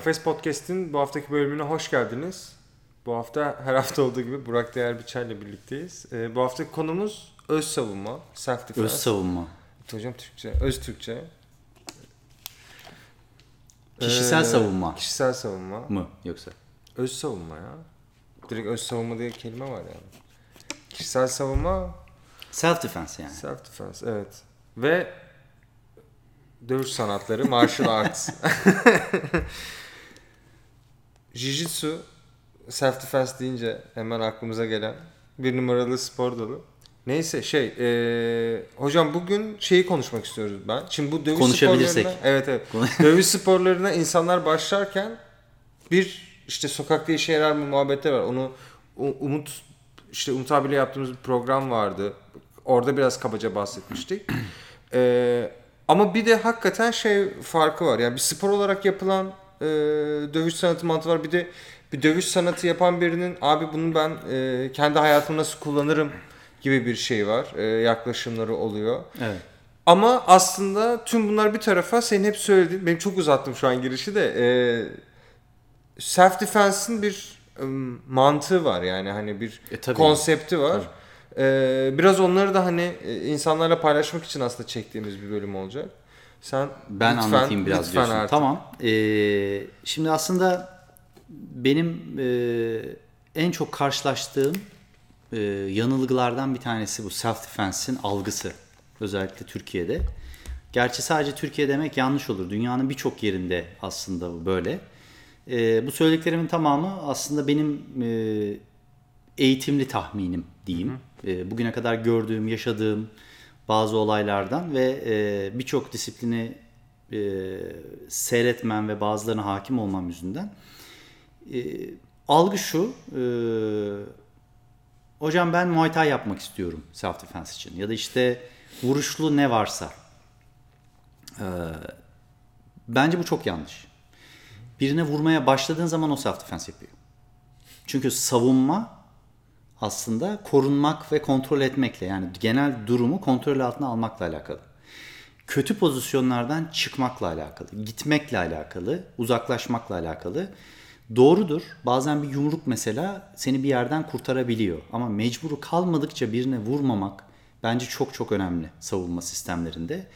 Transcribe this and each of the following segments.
Kafes Podcast'in bu haftaki bölümüne hoş geldiniz. Bu hafta her hafta olduğu gibi Burak Değer Biçer ile birlikteyiz. Ee, bu haftaki konumuz öz savunma, self defense. Öz savunma. Hocam Türkçe, öz Türkçe. Kişisel Ee, savunma Kişisel savunma. mı yoksa? Öz savunma ya. Direkt öz savunma diye kelime var yani. Kişisel savunma, Self defense yani. self defense evet. Ve dövüş sanatları, martial arts. Jiu-jitsu, self defense deyince hemen aklımıza gelen bir numaralı spor dalı. Neyse şey, eee, hocam bugün şeyi konuşmak istiyoruz ben. Şimdi bu dövüş Konuşabilirsek. sporlarına, evet evet. dövüş sporlarına insanlar başlarken bir işte sokakta işe yarar mı muhabbetler var. Onu Umut işte Umut abiyle yaptığımız bir program vardı. Orada biraz kabaca bahsetmiştik. Ee, ama bir de hakikaten şey farkı var. Yani bir spor olarak yapılan e, dövüş sanatı mantığı var. Bir de bir dövüş sanatı yapan birinin abi bunu ben e, kendi hayatımda nasıl kullanırım gibi bir şey var. E, yaklaşımları oluyor. Evet. Ama aslında tüm bunlar bir tarafa senin hep söylediğin, benim çok uzattım şu an girişi de e, self defense'in bir e, mantığı var yani hani bir E, tabii. konsepti var. E, biraz onları da hani e, insanlarla paylaşmak için aslında çektiğimiz bir bölüm olacak. Sen Ben lütfen, anlatayım biraz lütfen diyorsun. artık. Tamam. Ee, şimdi aslında benim e, en çok karşılaştığım e, yanılgılardan bir tanesi bu self defense'in algısı. Özellikle Türkiye'de. Gerçi sadece Türkiye demek yanlış olur. Dünyanın birçok yerinde aslında bu böyle. E, bu söylediklerimin tamamı aslında benim e, eğitimli tahminim diyeyim. E, bugüne kadar gördüğüm, yaşadığım bazı olaylardan ve e, birçok disiplini e, seyretmem ve bazılarına hakim olmam yüzünden. E, algı şu, e, hocam ben Muay Thai yapmak istiyorum self defense için ya da işte vuruşlu ne varsa. E, bence bu çok yanlış. Birine vurmaya başladığın zaman o self defense yapıyor. Çünkü savunma aslında korunmak ve kontrol etmekle yani genel durumu kontrol altına almakla alakalı. Kötü pozisyonlardan çıkmakla alakalı, gitmekle alakalı, uzaklaşmakla alakalı. Doğrudur. Bazen bir yumruk mesela seni bir yerden kurtarabiliyor. Ama mecburu kalmadıkça birine vurmamak bence çok çok önemli savunma sistemlerinde.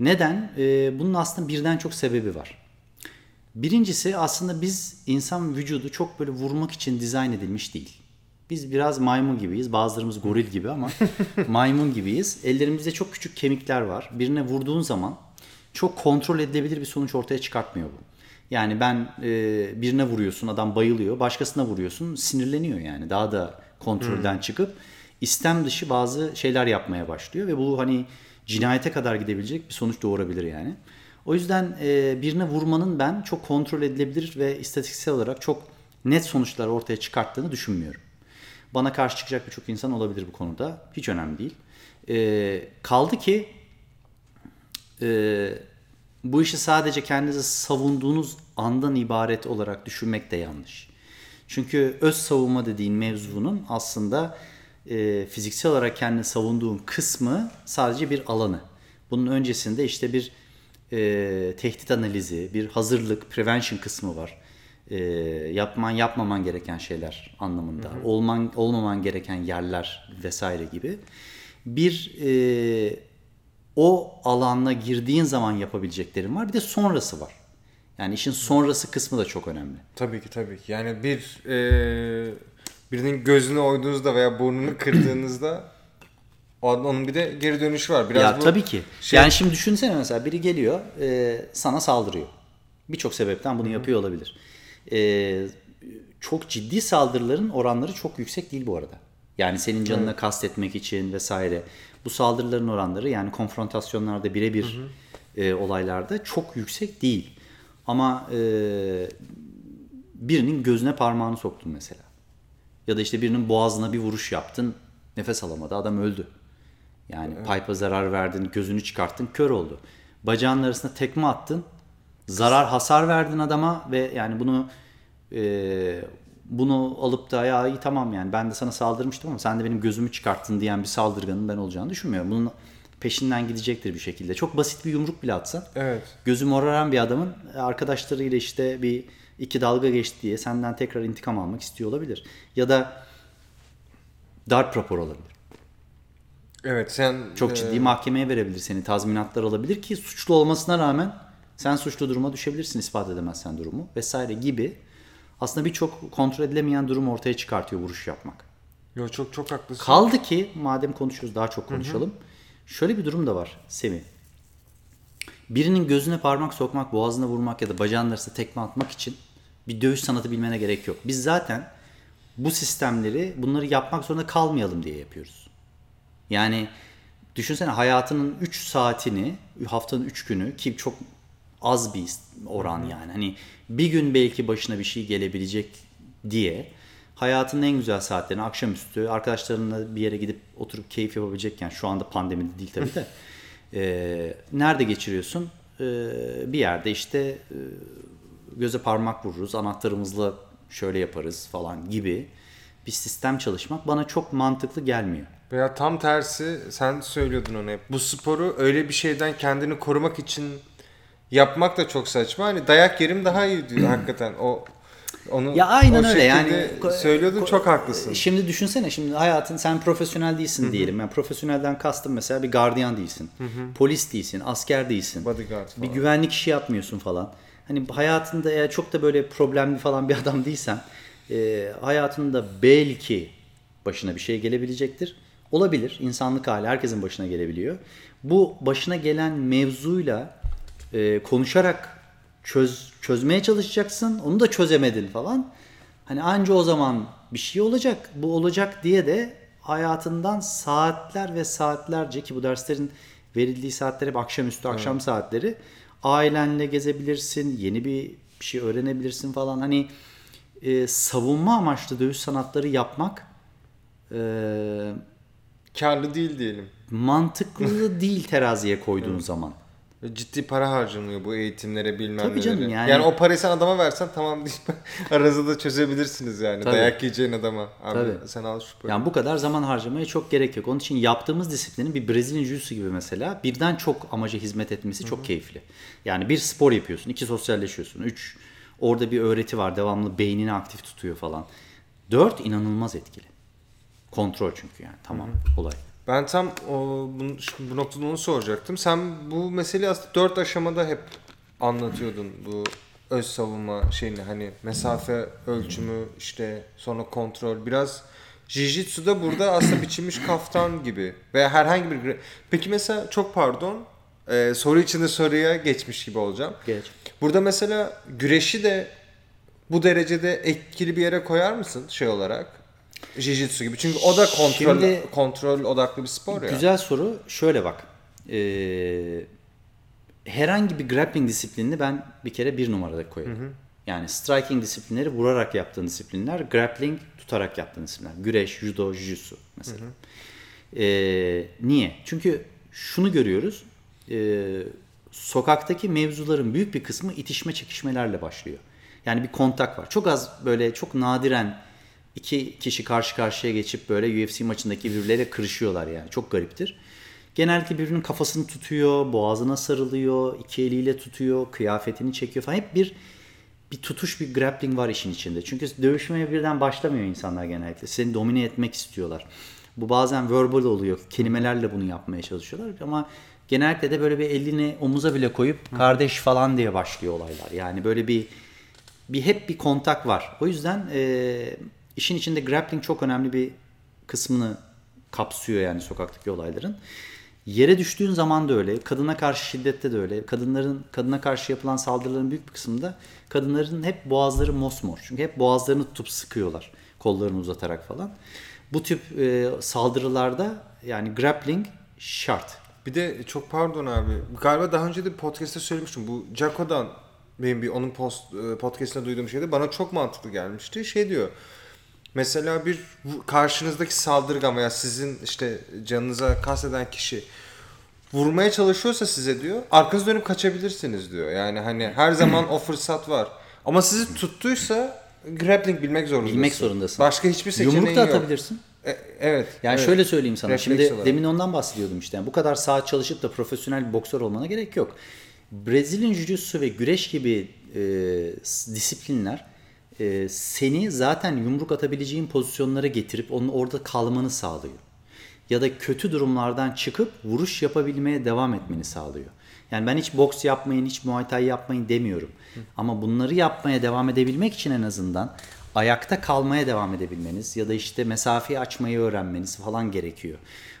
Neden? Ee, bunun aslında birden çok sebebi var. Birincisi aslında biz insan vücudu çok böyle vurmak için dizayn edilmiş değil. Biz biraz maymun gibiyiz. Bazılarımız goril gibi ama maymun gibiyiz. Ellerimizde çok küçük kemikler var. Birine vurduğun zaman çok kontrol edilebilir bir sonuç ortaya çıkartmıyor bu. Yani ben e, birine vuruyorsun adam bayılıyor. Başkasına vuruyorsun sinirleniyor yani. Daha da kontrolden çıkıp istem dışı bazı şeyler yapmaya başlıyor. Ve bu hani cinayete kadar gidebilecek bir sonuç doğurabilir yani. O yüzden e, birine vurmanın ben çok kontrol edilebilir ve istatistiksel olarak çok net sonuçlar ortaya çıkarttığını düşünmüyorum. Bana karşı çıkacak birçok insan olabilir bu konuda. Hiç önemli değil. E, kaldı ki e, bu işi sadece kendinizi savunduğunuz andan ibaret olarak düşünmek de yanlış. Çünkü öz savunma dediğin mevzunun aslında e, fiziksel olarak kendini savunduğun kısmı sadece bir alanı. Bunun öncesinde işte bir e, tehdit analizi, bir hazırlık, prevention kısmı var. E, yapman yapmaman gereken şeyler anlamında, olman olmaman gereken yerler vesaire gibi. Bir e, o alana girdiğin zaman yapabileceklerin var. Bir de sonrası var. Yani işin sonrası kısmı da çok önemli. Tabii ki tabii ki. Yani bir e, birinin gözünü oyduğunuzda veya burnunu kırdığınızda onun bir de geri dönüşü var. Biraz ya bu tabii ki. şey- Yani şimdi düşünsene mesela biri geliyor e, sana saldırıyor. Birçok sebepten bunu yapıyor olabilir. E, çok ciddi saldırıların oranları çok yüksek değil bu arada. Yani senin canına kastetmek için vesaire. Bu saldırıların oranları yani konfrontasyonlarda birebir e, olaylarda çok yüksek değil. Ama e, birinin gözüne parmağını soktun mesela. Ya da işte birinin boğazına bir vuruş yaptın. Nefes alamadı. Adam öldü. Yani pipe'a zarar verdin, gözünü çıkarttın, kör oldu. Bacağının arasına tekme attın. Zarar, hasar verdin adama ve yani bunu e, bunu alıp da ya iyi tamam yani ben de sana saldırmıştım ama sen de benim gözümü çıkarttın diyen bir saldırganın ben olacağını düşünmüyorum. Bunun peşinden gidecektir bir şekilde. Çok basit bir yumruk bile atsan Evet. gözü moraran bir adamın arkadaşlarıyla işte bir iki dalga geçti diye senden tekrar intikam almak istiyor olabilir. Ya da darp raporu olabilir. Evet sen Çok e, ciddi mahkemeye verebilir seni. Tazminatlar alabilir ki suçlu olmasına rağmen sen suçlu duruma düşebilirsin ispat edemezsen durumu vesaire gibi. Aslında birçok kontrol edilemeyen durum ortaya çıkartıyor vuruş yapmak. Yo çok çok haklısın. Kaldı ki madem konuşuyoruz daha çok konuşalım. Şöyle bir durum da var Semih. Birinin gözüne parmak sokmak, boğazına vurmak ya da bacağının arasına tekme atmak için bir dövüş sanatı bilmene gerek yok. Biz zaten bu sistemleri bunları yapmak zorunda kalmayalım diye yapıyoruz. Yani düşünsene hayatının 3 saatini haftanın 3 günü ki çok az bir oran yani. Hani bir gün belki başına bir şey gelebilecek diye hayatının en güzel saatlerini akşamüstü arkadaşlarınla bir yere gidip oturup keyif yapabilecekken şu anda pandemide değil tabii de e, nerede geçiriyorsun? E, bir yerde işte e, göze parmak vururuz anahtarımızla şöyle yaparız falan gibi bir sistem çalışmak bana çok mantıklı gelmiyor. Veya tam tersi sen söylüyordun onu hep. Bu sporu öyle bir şeyden kendini korumak için yapmak da çok saçma. Hani dayak yerim daha iyi diyor hakikaten. O onu Ya aynen o öyle yani. söylüyordun çok haklısın. Şimdi düşünsene şimdi hayatın sen profesyonel değilsin diyelim. Yani profesyonelden kastım mesela bir gardiyan değilsin. Polis değilsin, asker değilsin. Bodyguard Bir falan. güvenlik işi yapmıyorsun falan. Hani hayatında eğer çok da böyle problemli falan bir adam değilsen e, hayatında belki başına bir şey gelebilecektir. Olabilir. İnsanlık hali herkesin başına gelebiliyor. Bu başına gelen mevzuyla e, konuşarak çöz çözmeye çalışacaksın. Onu da çözemedin falan. Hani anca o zaman bir şey olacak. Bu olacak diye de hayatından saatler ve saatlerce ki bu derslerin verildiği saatler hep akşamüstü akşam saatleri ailenle gezebilirsin, yeni bir şey öğrenebilirsin falan. Hani e, savunma amaçlı dövüş sanatları yapmak e, Karlı değil diyelim. mantıklı değil teraziye koyduğun zaman. Ciddi para harcanıyor bu eğitimlere bilmem Tabii canım, yani- yani... o parayı sen adama versen tamam? Aranızda da çözebilirsiniz yani. Tabii. Dayak yiyeceğin adama. Abi Tabii. sen al şu parayı. Yani bu kadar zaman harcamaya çok gerek yok. Onun için yaptığımız disiplinin bir Brezilya Jiu-Jitsu gibi mesela birden çok amaca hizmet etmesi çok keyifli. Yani bir spor yapıyorsun, iki sosyalleşiyorsun, üç orada bir öğreti var devamlı beynini aktif tutuyor falan. Dört inanılmaz etkili. Kontrol çünkü yani tamam olay. Ben tam o, bu, şimdi bu noktada onu soracaktım. Sen bu meseleyi aslında dört aşamada hep anlatıyordun. Bu öz savunma şeyini hani mesafe ölçümü işte sonra kontrol biraz Jiu-Jitsu'da burada aslında biçilmiş kaftan gibi veya herhangi bir Peki mesela çok pardon e, soru içinde soruya geçmiş gibi olacağım. Geç. Burada mesela güreşi de bu derecede etkili bir yere koyar mısın şey olarak? Jiu-Jitsu gibi. Çünkü o da kontrol Şimdi- kontrol odaklı bir spor ya. Güzel soru. Şöyle bak. Ee, herhangi bir grappling disiplinini ben bir kere bir numarada koyarım. Yani striking disiplinleri vurarak yaptığın disiplinler, grappling tutarak yaptığın disiplinler. Güreş, judo, jiu-jitsu mesela. Ee, niye? Çünkü şunu görüyoruz. Ee, sokaktaki mevzuların büyük bir kısmı itişme çekişmelerle başlıyor. Yani bir kontak var. Çok az böyle çok nadiren iki kişi karşı karşıya geçip böyle UFC maçındaki birbirleriyle kırışıyorlar yani. Çok gariptir. Genellikle birbirinin kafasını tutuyor, boğazına sarılıyor, iki eliyle tutuyor, kıyafetini çekiyor falan. Hep bir bir tutuş, bir grappling var işin içinde. Çünkü dövüşmeye birden başlamıyor insanlar genellikle. Seni domine etmek istiyorlar. Bu bazen verbal oluyor. Kelimelerle bunu yapmaya çalışıyorlar. Ama genellikle de böyle bir elini omuza bile koyup kardeş falan diye başlıyor olaylar. Yani böyle bir bir hep bir kontak var. O yüzden e, işin içinde grappling çok önemli bir kısmını kapsıyor yani sokaktaki olayların. Yere düştüğün zaman da öyle, kadına karşı şiddette de öyle. Kadınların kadına karşı yapılan saldırıların büyük bir kısmında kadınların hep boğazları mosmor. Çünkü hep boğazlarını tutup sıkıyorlar kollarını uzatarak falan. Bu tip e, saldırılarda yani grappling şart. Bir de çok pardon abi. Galiba daha önce de podcast'te söylemiştim. Bu Jaco'dan benim bir onun post, e, podcast'ında duyduğum şeyde bana çok mantıklı gelmişti. Şey diyor. Mesela bir karşınızdaki saldırgan veya sizin işte canınıza kasteden kişi vurmaya çalışıyorsa size diyor arkanızı dönüp kaçabilirsiniz diyor. Yani hani her zaman o fırsat var. Ama sizi tuttuysa grappling bilmek zorundasın. Bilmek zorundasın. Başka hiçbir seçeneğin Yumruk da yok. atabilirsin. E- evet. Yani evet. şöyle söyleyeyim sana. Refleks Şimdi olarak. demin ondan bahsediyordum işte. Yani bu kadar saat çalışıp da profesyonel bir boksör olmana gerek yok. Brezilya Jiu-Jitsu ve güreş gibi e, disiplinler e, seni zaten yumruk atabileceğin pozisyonlara getirip onun orada kalmanı sağlıyor. Ya da kötü durumlardan çıkıp vuruş yapabilmeye devam etmeni sağlıyor. Yani ben hiç boks yapmayın, hiç muay thai yapmayın demiyorum. Ama bunları yapmaya devam edebilmek için en azından ayakta kalmaya devam edebilmeniz ya da işte mesafeyi açmayı öğrenmeniz falan gerekiyor.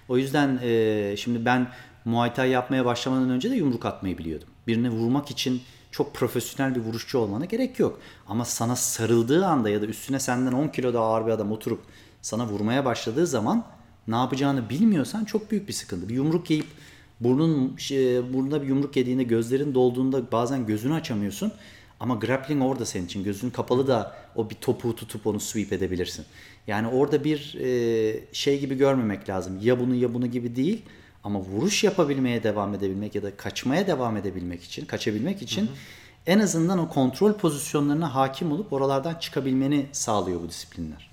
O yüzden e, şimdi ben Muay Thai yapmaya başlamadan önce de yumruk atmayı biliyordum. Birine vurmak için çok profesyonel bir vuruşçu olmana gerek yok. Ama sana sarıldığı anda ya da üstüne senden 10 kilo daha ağır bir adam oturup sana vurmaya başladığı zaman ne yapacağını bilmiyorsan çok büyük bir sıkıntı. Bir yumruk yiyip burnun şey, burnuna bir yumruk yediğinde gözlerin dolduğunda bazen gözünü açamıyorsun. Ama grappling orada senin için. Gözün kapalı da o bir topuğu tutup onu sweep edebilirsin. Yani orada bir e, şey gibi görmemek lazım. Ya bunu ya bunu gibi değil. Ama vuruş yapabilmeye devam edebilmek ya da kaçmaya devam edebilmek için, kaçabilmek için en azından o kontrol pozisyonlarına hakim olup oralardan çıkabilmeni sağlıyor bu disiplinler.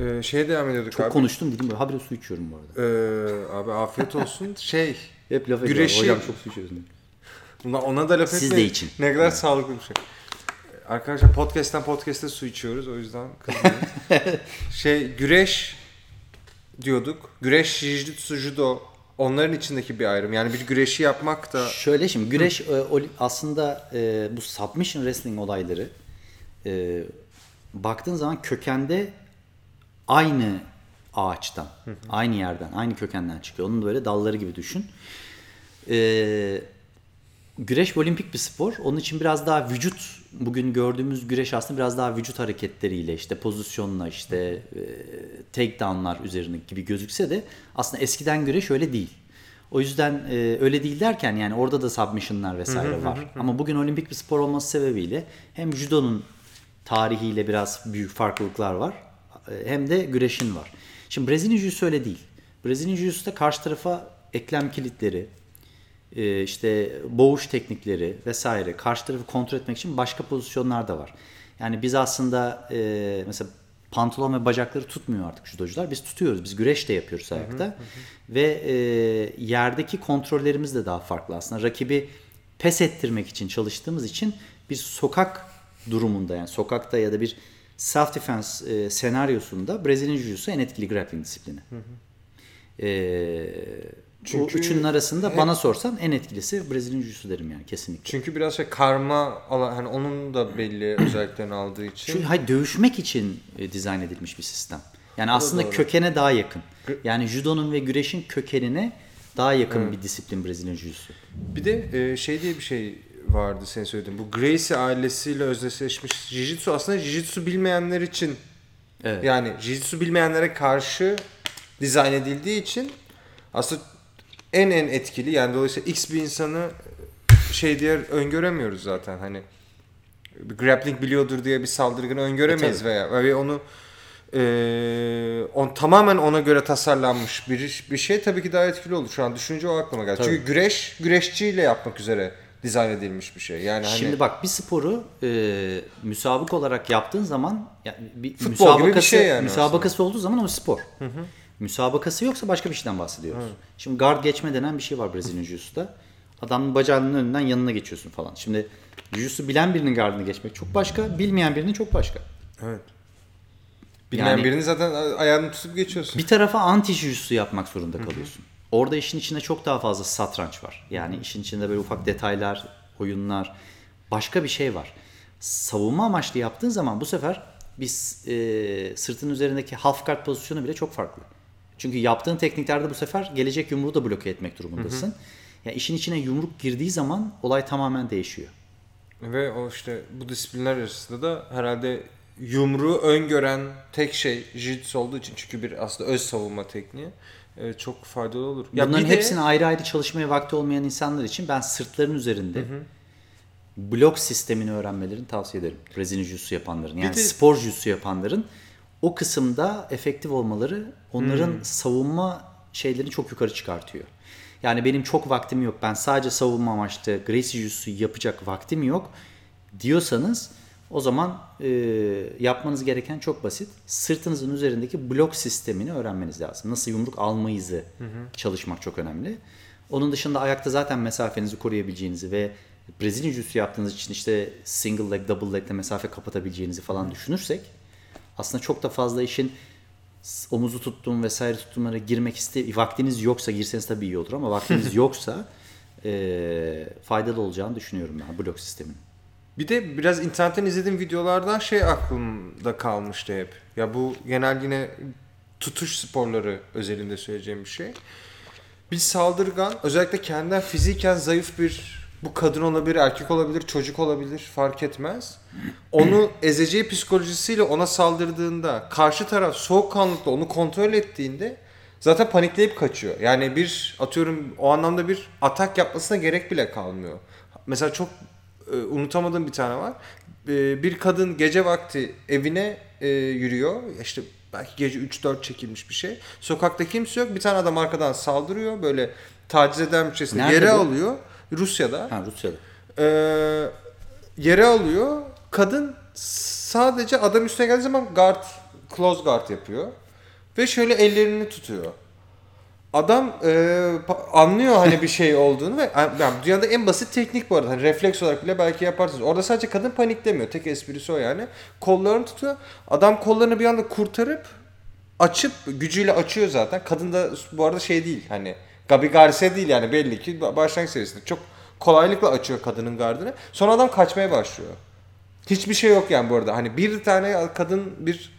Ee, şeye devam ediyorduk Çok abi. konuştum dedim böyle habire su içiyorum bu arada. Ee, abi afiyet olsun. şey Hep laf. Güreşi- Hocam çok su içiyorsun. Buna, ona da laf Siz etmeyin. de için. Ne kadar sağlıklı bir şey. Arkadaşlar podcast'ten podcast'e su içiyoruz o yüzden şey güreş diyorduk. Güreş, jiu-jitsu, judo onların içindeki bir ayrım. Yani bir güreşi yapmak da Şöyle şimdi güreş e, oli- aslında e, bu submission wrestling olayları e, baktığın zaman kökende aynı ağaçtan, aynı yerden, aynı kökenden çıkıyor. Onun böyle dalları gibi düşün. E, güreş olimpik bir spor. Onun için biraz daha vücut bugün gördüğümüz güreş aslında biraz daha vücut hareketleriyle işte pozisyonla işte e, takedownlar üzerine gibi gözükse de aslında eskiden güreş öyle değil. O yüzden e, öyle değil derken yani orada da submissionlar vesaire var. Ama bugün olimpik bir spor olması sebebiyle hem judonun tarihiyle biraz büyük farklılıklar var. e, Hem de güreşin var. Şimdi Brezilya Jiu-Jitsu öyle değil. Brezilya Jiu-Jitsu'da karşı tarafa eklem kilitleri, işte boğuş teknikleri vesaire karşı tarafı kontrol etmek için başka pozisyonlar da var. Yani biz aslında e, mesela pantolon ve bacakları tutmuyor artık judocular. Biz tutuyoruz. Biz güreş de yapıyoruz ayakta. Ve e, yerdeki kontrollerimiz de daha farklı aslında. Rakibi pes ettirmek için çalıştığımız için bir sokak durumunda yani sokakta ya da bir self defense e, senaryosunda Brezilya Jiu-Jitsu en etkili grappling disiplini. Ee, Çünkü bu üçünün arasında hep- bana sorsan en etkilisi Brezilya Jiu-Jitsu derim yani kesinlikle. çünkü biraz şey karma alan hani onun da belli özelliklerini aldığı için. Çünkü hayır, dövüşmek için e, dizayn edilmiş bir sistem. Yani aslında doğru. kökene daha yakın. Yani judonun ve güreşin kökenine daha yakın bir disiplin Brezilya Jiu-Jitsu. Bir de e, şey diye bir şey vardı senin söylediğin. Bu Gracie ailesiyle özdeşleşmiş Jiu-Jitsu aslında Jiu-Jitsu bilmeyenler için Evet. yani Jiu-Jitsu bilmeyenlere karşı dizayn edildiği için aslında en en etkili yani dolayısıyla X bir insanı şey diye öngöremiyoruz zaten hani bir grappling biliyordur diye bir saldırganı öngöremeyiz E, tabii. veya ve onu e, on tamamen ona göre tasarlanmış bir bir şey tabii ki daha etkili olur. Şu an düşünce o aklıma geldi. Tabii. Çünkü güreş güreşçiyle yapmak üzere dizayn edilmiş bir şey. Yani hani Şimdi bak bir sporu e, müsabık olarak yaptığın zaman yani bir Futbol müsabakası, gibi bir şey yani müsabakası olduğu zaman o spor. Müsabakası yoksa başka bir şeyden bahsediyoruz. Şimdi guard geçme denen bir şey var Brezilya Jiu-Jitsu'da. Adamın bacağının önünden yanına geçiyorsun falan. Şimdi Jiu-Jitsu bilen birinin gardını geçmek çok başka, bilmeyen birinin çok başka. evet. Bilmeyen Yani- birini zaten ayağını tutup geçiyorsun. Bir tarafa anti jiu yapmak zorunda kalıyorsun. Orada işin içinde çok daha fazla satranç var. Yani işin içinde böyle ufak detaylar, oyunlar, başka bir şey var. Savunma amaçlı yaptığın zaman bu sefer biz e, sırtın üzerindeki half guard pozisyonu bile çok farklı. Çünkü yaptığın tekniklerde bu sefer gelecek yumruğu da bloke etmek durumundasın. Ya işin içine yumruk girdiği zaman olay tamamen değişiyor. Ve o işte bu disiplinler arasında da herhalde yumruğu öngören tek şey jiu-jitsu olduğu için çünkü bir aslında öz savunma tekniği e, çok faydalı olur. Ya Bunların de- hepsini ayrı ayrı çalışmaya vakti olmayan insanlar için ben sırtların üzerinde blok sistemini öğrenmelerini tavsiye ederim. Brezilya Jiu-Jitsu yapanların yani de- spor Jiu-Jitsu yapanların o kısımda efektif olmaları onların savunma şeylerini çok yukarı çıkartıyor. Yani benim çok vaktim yok. Ben sadece savunma amaçlı Gracie Jiu-Jitsu yapacak vaktim yok diyorsanız O zaman e, yapmanız gereken çok basit. Sırtınızın üzerindeki blok sistemini öğrenmeniz lazım. Nasıl yumruk almayızı çalışmak çok önemli. Onun dışında ayakta zaten mesafenizi koruyabileceğinizi ve Brezilya jiu yaptığınız için işte single leg, double leg ile mesafe kapatabileceğinizi falan düşünürsek aslında çok da fazla işin omuzu tuttuğum vesaire tuttuğumlara girmek iste vaktiniz yoksa girseniz tabii iyi olur ama vaktiniz yoksa e, faydalı olacağını düşünüyorum ben blok sistemin. Bir de biraz internetten izlediğim videolardan şey aklımda kalmıştı hep. Ya bu genel yine tutuş sporları özelinde söyleyeceğim bir şey. Bir saldırgan özellikle kendinden fiziken zayıf bir bu kadın olabilir, erkek olabilir, çocuk olabilir fark etmez. Onu ezeceği psikolojisiyle ona saldırdığında karşı taraf soğukkanlılıkla onu kontrol ettiğinde zaten panikleyip kaçıyor. Yani bir atıyorum o anlamda bir atak yapmasına gerek bile kalmıyor. Mesela çok e, unutamadığım bir tane var. E, bir kadın gece vakti evine e, yürüyor. İşte belki gece 3-4 çekilmiş bir şey. Sokakta kimse yok. Bir tane adam arkadan saldırıyor. Böyle taciz edermişçesine yere bu? alıyor. Rusya'da. Ha Rusya'da. Ee, yere alıyor. Kadın sadece adam üstüne geldiği zaman guard, close guard yapıyor. Ve şöyle ellerini tutuyor. Adam e, anlıyor hani bir şey olduğunu ve yani dünyada en basit teknik bu arada. Hani refleks olarak bile belki yaparsınız. Orada sadece kadın paniklemiyor. Tek esprisi o yani. Kollarını tutuyor. Adam kollarını bir anda kurtarıp açıp gücüyle açıyor zaten. Kadın da bu arada şey değil hani Gabi Garcia değil yani belli ki başlangıç seviyesinde. Çok kolaylıkla açıyor kadının gardını. Sonra adam kaçmaya başlıyor. Hiçbir şey yok yani bu arada. Hani bir tane kadın bir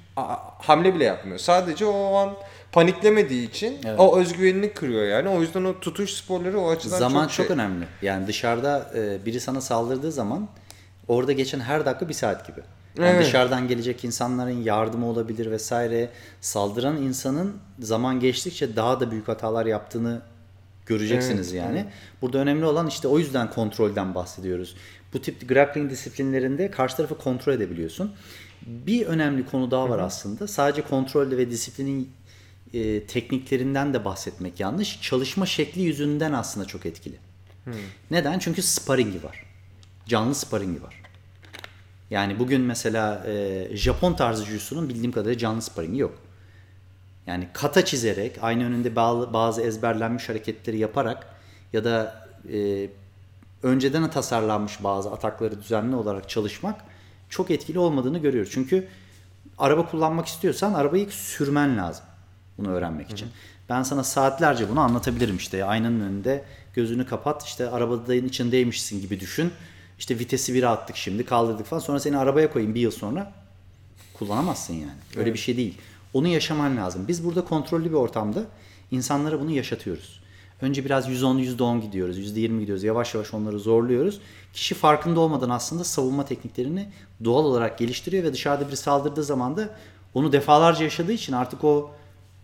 hamle bile yapmıyor. Sadece o an paniklemediği için Evet. o özgüvenini kırıyor yani. O yüzden o tutuş sporları o açıdan Zaman çok, çok, şey. önemli. Yani dışarıda e, biri sana saldırdığı zaman orada geçen her dakika bir saat gibi. Yani Evet. dışarıdan gelecek insanların yardımı olabilir vesaire. Saldıran insanın zaman geçtikçe daha da büyük hatalar yaptığını göreceksiniz yani. Burada önemli olan işte o yüzden kontrolden bahsediyoruz. Bu tip grappling disiplinlerinde karşı tarafı kontrol edebiliyorsun. Bir önemli konu daha var aslında. Sadece kontrolde ve disiplinin e, tekniklerinden de bahsetmek yanlış. Çalışma şekli yüzünden aslında çok etkili. Neden? Çünkü sparringi var. Canlı sparringi var. Yani bugün mesela e, Japon tarzı jiu bildiğim kadarıyla canlı sparringi yok. Yani kata çizerek, aynı önünde bazı, bazı ezberlenmiş hareketleri yaparak ya da e, önceden tasarlanmış bazı atakları düzenli olarak çalışmak çok etkili olmadığını görüyoruz. Çünkü araba kullanmak istiyorsan arabayı sürmen lazım bunu öğrenmek için. Ben sana saatlerce bunu anlatabilirim işte aynanın önünde gözünü kapat işte arabanın içindeymişsin gibi düşün. İşte vitesi bir attık şimdi kaldırdık falan sonra seni arabaya koyayım bir yıl sonra kullanamazsın yani. Öyle bir şey değil. Onu yaşaman lazım. Biz burada kontrollü bir ortamda insanlara bunu yaşatıyoruz. Önce biraz %10 %10 gidiyoruz, %20 gidiyoruz. Yavaş yavaş onları zorluyoruz. Kişi farkında olmadan aslında savunma tekniklerini doğal olarak geliştiriyor ve dışarıda biri saldırdığı zaman da onu defalarca yaşadığı için artık o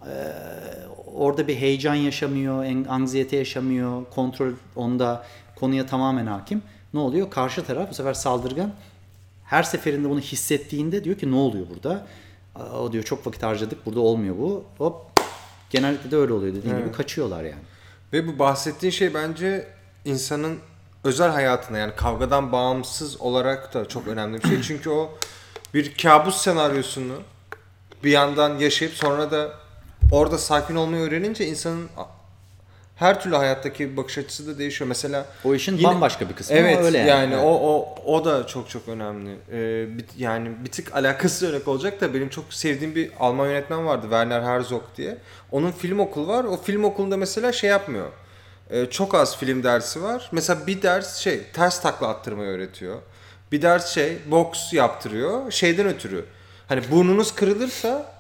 e, orada bir heyecan yaşamıyor, anksiyete yaşamıyor, kontrol onda konuya tamamen hakim. Ne oluyor? Karşı taraf bu sefer saldırgan her seferinde bunu hissettiğinde diyor ki ne oluyor burada? O diyor çok vakit harcadık burada olmuyor bu. Hop genellikle de öyle oluyor dediğin gibi kaçıyorlar yani. Ve bu bahsettiğin şey bence insanın özel hayatına yani kavgadan bağımsız olarak da çok önemli bir şey. Çünkü o bir kabus senaryosunu bir yandan yaşayıp sonra da orada sakin olmayı öğrenince insanın her türlü hayattaki bakış açısı da değişiyor. Mesela O işin Yine- bambaşka bir kısmı Evet öyle yani. yani, Evet. o o o da çok çok önemli. Ee, bir- yani bir tık alakası örnek olacak da benim çok sevdiğim bir Alman yönetmen vardı Werner Herzog diye. Onun film okulu var. O film okulunda mesela şey yapmıyor. Ee, çok az film dersi var. Mesela bir ders şey ters takla attırmayı öğretiyor. Bir ders şey boks yaptırıyor. Şeyden ötürü. Hani burnunuz kırılırsa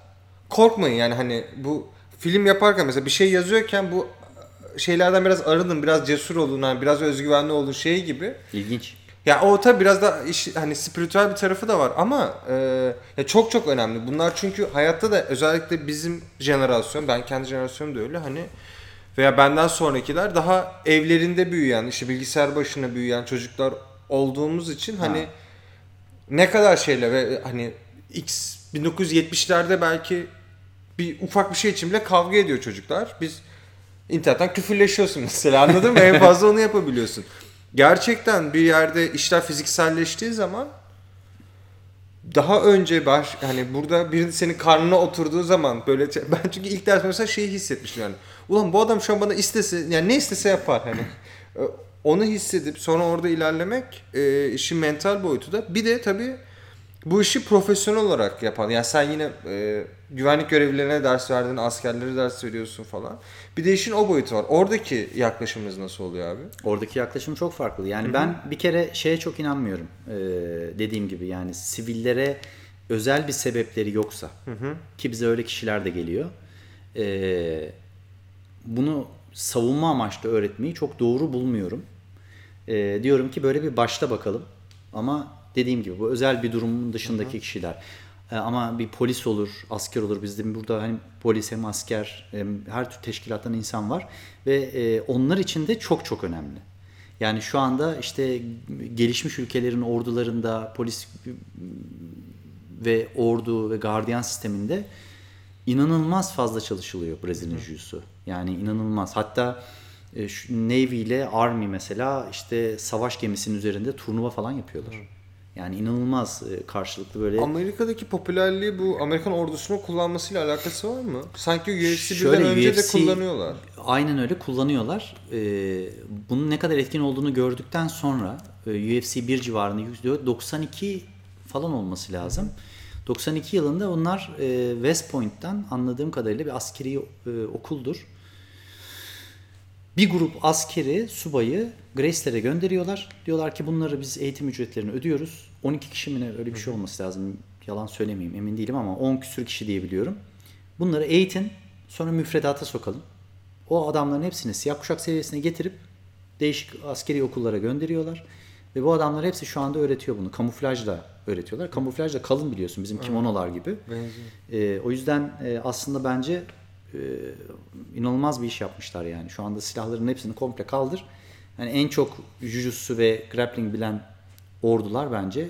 korkmayın yani hani bu film yaparken mesela bir şey yazıyorken bu şeylerden biraz arının, biraz cesur olun, hani biraz özgüvenli olun şey gibi. İlginç. Ya o tabi biraz da iş, hani spiritüel bir tarafı da var ama e, ya çok çok önemli. Bunlar çünkü hayatta da özellikle bizim jenerasyon, ben kendi jenerasyonum da öyle hani veya benden sonrakiler daha evlerinde büyüyen, işte bilgisayar başına büyüyen çocuklar olduğumuz için hani ne kadar şeyle ve hani X 1970'lerde belki bir ufak bir şey için bile kavga ediyor çocuklar. Biz internetten küfürleşiyorsun mesela anladın mı? En fazla onu yapabiliyorsun. Gerçekten bir yerde işler fizikselleştiği zaman daha önce baş hani burada biri senin karnına oturduğu zaman böyle ben çünkü ilk ders mesela şeyi hissetmiştim yani. Ulan bu adam şu an bana istese yani ne istese yapar hani. Onu hissedip sonra orada ilerlemek e, işin mental boyutu da. Bir de tabii bu işi profesyonel olarak yapan. Yani sen yine e, güvenlik görevlilerine ders verdin, askerlere ders veriyorsun falan. Bir de işin o boyutu var. Oradaki yaklaşımınız nasıl oluyor abi? Oradaki yaklaşım çok farklı. Yani ben bir kere şeye çok inanmıyorum. Ee, dediğim gibi yani sivillere özel bir sebepleri yoksa ki bize öyle kişiler de geliyor. Ee, bunu savunma amaçlı öğretmeyi çok doğru bulmuyorum. Ee, diyorum ki böyle bir başta bakalım. Ama dediğim gibi bu özel bir durumun dışındaki kişiler. Ee, ama bir polis olur, asker olur. Bizde burada hani polis hem asker hem her tür teşkilattan insan var ve e, onlar için de çok çok önemli. Yani şu anda işte gelişmiş ülkelerin ordularında polis ve ordu ve gardiyan sisteminde inanılmaz fazla çalışılıyor Brezilya'nın jiu Yani inanılmaz. Hatta e, Navy ile Army mesela işte savaş gemisinin üzerinde turnuva falan yapıyorlar. Yani inanılmaz e, karşılıklı böyle Amerika'daki popülerliği bu Amerikan ordusunun kullanmasıyla alakası var mı? Sanki UFC Şöyle, birden önce de UFC kullanıyorlar. Aynen öyle kullanıyorlar. Ee, bunun ne kadar etkin olduğunu gördükten sonra e, UFC 1 civarında yüzde 92 falan olması lazım. 92 yılında onlar e, West Point'ten anladığım kadarıyla bir askeri e, okuldur. Bir grup askeri subayı Grace'lere gönderiyorlar. Diyorlar ki bunları biz eğitim ücretlerini ödüyoruz. 12 kişi mi ne öyle bir şey olması lazım. Yalan söylemeyeyim emin değilim ama 10 küsür kişi diye biliyorum. Bunları eğitin sonra müfredata sokalım. O adamların hepsini siyah kuşak seviyesine getirip değişik askeri okullara gönderiyorlar. Ve bu adamlar hepsi şu anda öğretiyor bunu. Kamuflajla öğretiyorlar. Kamuflaj da kalın biliyorsun bizim kimonolar gibi. Ee, o yüzden e, aslında bence e, inanılmaz bir iş yapmışlar yani. Şu anda silahların hepsini komple kaldır. Yani en çok jujutsu ve grappling bilen ordular bence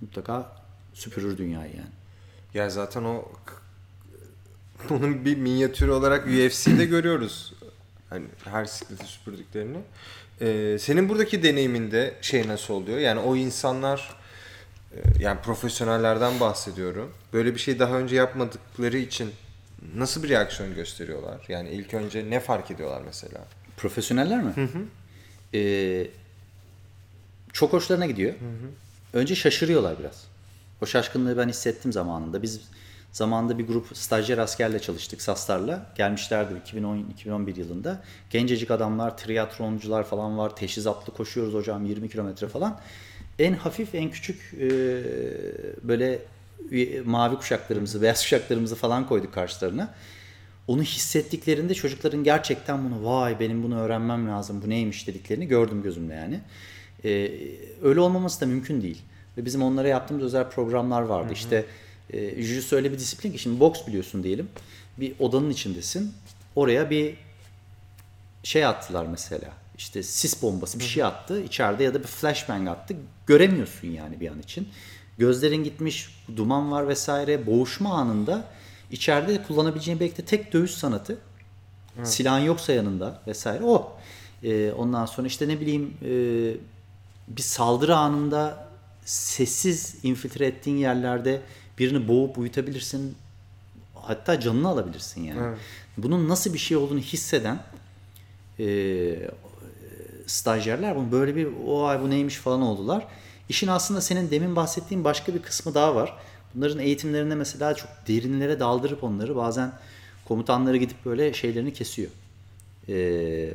mutlaka süpürür dünyayı yani. Ya zaten o onun bir minyatürü olarak UFC'de görüyoruz. Hani her sikleti süpürdüklerini. Ee, senin buradaki deneyiminde şey nasıl oluyor? Yani o insanlar e, yani profesyonellerden bahsediyorum. Böyle bir şey daha önce yapmadıkları için nasıl bir reaksiyon gösteriyorlar? Yani ilk önce ne fark ediyorlar mesela? Profesyoneller mi? Ee, çok hoşlarına gidiyor. Önce şaşırıyorlar biraz. O şaşkınlığı ben hissettim zamanında. Biz zamanında bir grup stajyer askerle çalıştık Saslar'la. Gelmişlerdi 2010-2011 yılında. Gencecik adamlar, triatroncular falan var. Teşhizatlı koşuyoruz hocam 20 kilometre falan. En hafif, en küçük e, böyle e, mavi kuşaklarımızı, beyaz kuşaklarımızı falan koyduk karşılarına. Onu hissettiklerinde çocukların gerçekten bunu vay benim bunu öğrenmem lazım bu neymiş dediklerini gördüm gözümle yani. Ee, öyle olmaması da mümkün değil. Ve bizim onlara yaptığımız özel programlar vardı. İşte e, jiu öyle bir disiplin ki şimdi boks biliyorsun diyelim. Bir odanın içindesin. Oraya bir şey attılar mesela. İşte sis bombası bir şey attı içeride ya da bir flashbang attı. Göremiyorsun yani bir an için. Gözlerin gitmiş, duman var vesaire. Boğuşma anında içeride kullanabileceğin belki de tek dövüş sanatı. Silahın yoksa yanında vesaire o. Ee, ondan sonra işte ne bileyim e, bir saldırı anında sessiz infiltre ettiğin yerlerde birini boğup uyutabilirsin. Hatta canını alabilirsin yani. Evet. Bunun nasıl bir şey olduğunu hisseden e, stajyerler bunu böyle bir o ay bu neymiş falan oldular. İşin aslında senin demin bahsettiğin başka bir kısmı daha var. Bunların eğitimlerinde mesela çok derinlere daldırıp onları bazen komutanları gidip böyle şeylerini kesiyor. Ee,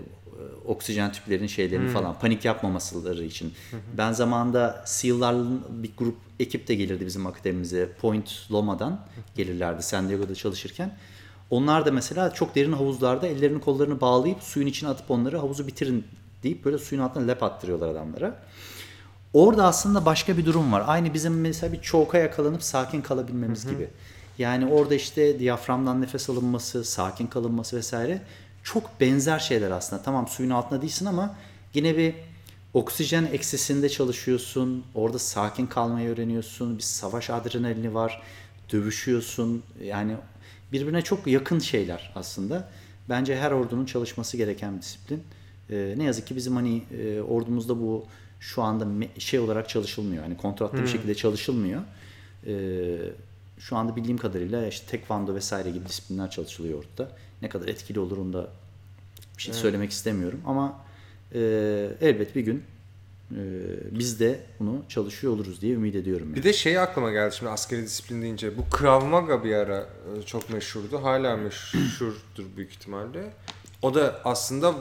oksijen tüplerinin şeylerini falan panik yapmamasıları için. Ben zamanında SEAL'ların bir grup ekip de gelirdi bizim akademimize. Point Loma'dan gelirlerdi San Diego'da çalışırken. Onlar da mesela çok derin havuzlarda ellerini kollarını bağlayıp suyun içine atıp onları havuzu bitirin deyip böyle suyun altına lep attırıyorlar adamlara. Orada aslında başka bir durum var. Aynı bizim mesela bir çoğuka yakalanıp sakin kalabilmemiz gibi. Yani orada işte diyaframdan nefes alınması, sakin kalınması vesaire çok benzer şeyler aslında. Tamam suyun altında değilsin ama yine bir oksijen eksisinde çalışıyorsun. Orada sakin kalmayı öğreniyorsun. Bir savaş adrenalini var. Dövüşüyorsun. Yani birbirine çok yakın şeyler aslında. Bence her ordunun çalışması gereken bir disiplin. Ee, ne yazık ki bizim hani e, ordumuzda bu şu anda şey olarak çalışılmıyor. Hani kontratlı bir şekilde çalışılmıyor. e, şu anda bildiğim kadarıyla işte tekvando vesaire gibi disiplinler çalışılıyor orada. Ne kadar etkili olur onu da bir şey söylemek istemiyorum ama e, elbet bir gün e, biz de bunu çalışıyor oluruz diye ümit ediyorum. Yani. Bir de şey aklıma geldi şimdi askeri disiplin deyince. Bu Krav Maga bir ara e, çok meşhurdu. Hala meşhurdur büyük ihtimalle. O da aslında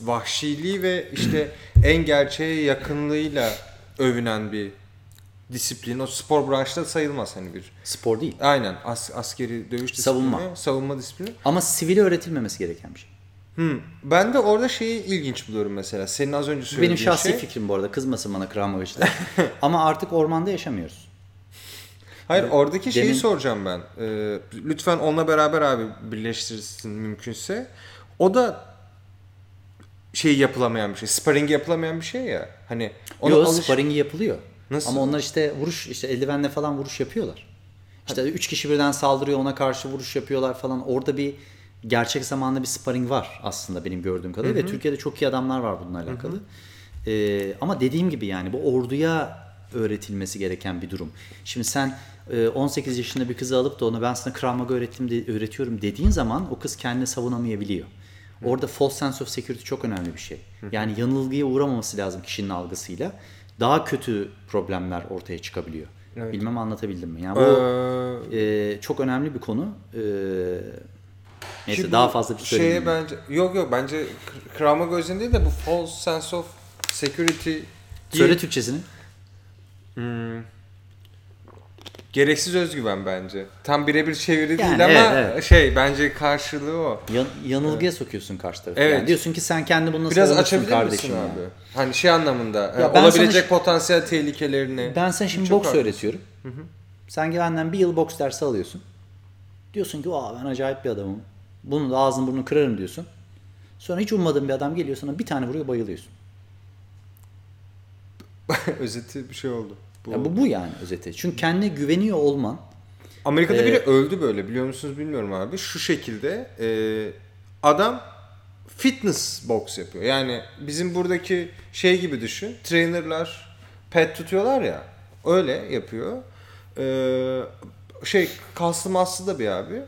vahşiliği ve işte en gerçeğe yakınlığıyla övünen bir disiplin. O spor branşta sayılmaz hani bir. Spor değil. Aynen as, askeri dövüş disiplini. Savunma. Savunma disiplini. Ama sivile öğretilmemesi gereken bir şey. Hmm. Ben de orada şeyi ilginç buluyorum mesela. Senin az önce söylediğin Benim şahsi şey. fikrim bu arada kızmasın bana Maga'cılar. Ama artık ormanda yaşamıyoruz. Hayır oradaki şeyi Demin- soracağım ben. Ee, lütfen onunla beraber abi birleştirsin mümkünse. O da şey yapılamayan bir şey. Sparring yapılamayan bir şey ya. Hani Yok alış- sparringi yapılıyor. Nasıl? Ama onlar işte vuruş işte eldivenle falan vuruş yapıyorlar. İşte üç kişi birden saldırıyor ona karşı vuruş yapıyorlar falan. Orada bir gerçek zamanlı bir sparring var aslında benim gördüğüm kadarıyla. Ve Türkiye'de çok iyi adamlar var bununla alakalı. Ee, ama dediğim gibi yani bu orduya öğretilmesi gereken bir durum. Şimdi sen e, 18 yaşında bir kızı alıp da ona ben sana Krav Maga öğrettim de, öğretiyorum dediğin zaman o kız kendini savunamayabiliyor. Orada false sense of security çok önemli bir şey. Yani yanılgıya uğramaması lazım kişinin algısıyla. Daha kötü problemler ortaya çıkabiliyor. Evet. Bilmem anlatabildim mi? Yani bu Ee, e, çok önemli bir konu. E, neyse bu daha fazla bir şey söyleyeyim. bence yok yok bence Krav Maga özelinde değil de bu false sense of security. Söyle Türkçesini. Hmm. Gereksiz özgüven bence. Tam birebir çeviri Yani değil ama evet, evet. şey bence karşılığı o. Yan- yanılgıya sokuyorsun karşı tarafı. Evet. Yani diyorsun ki sen kendi bunu nasıl Biraz açabilir kardeşim misin yani. abi? Hani şey anlamında Ya e, ben olabilecek sana- potansiyel tehlikelerini. Ben sana şimdi boks haklısın. öğretiyorum. Sen benden bir yıl boks dersi alıyorsun. Diyorsun ki Aa, ben acayip bir adamım. Bunu da ağzını burnunu kırarım diyorsun. Sonra hiç ummadığın bir adam geliyor sana bir tane vuruyor bayılıyorsun. Özeti bir şey oldu. Bu. Ya bu, bu yani özeti. Çünkü kendine güveniyor olman Amerika'da Ee, biri öldü böyle biliyor musunuz bilmiyorum abi. Şu şekilde e, adam fitness box yapıyor. Yani bizim buradaki şey gibi düşün. Trainerlar pet tutuyorlar ya. Öyle yapıyor. Ee, şey kaslı maslı da bir abi.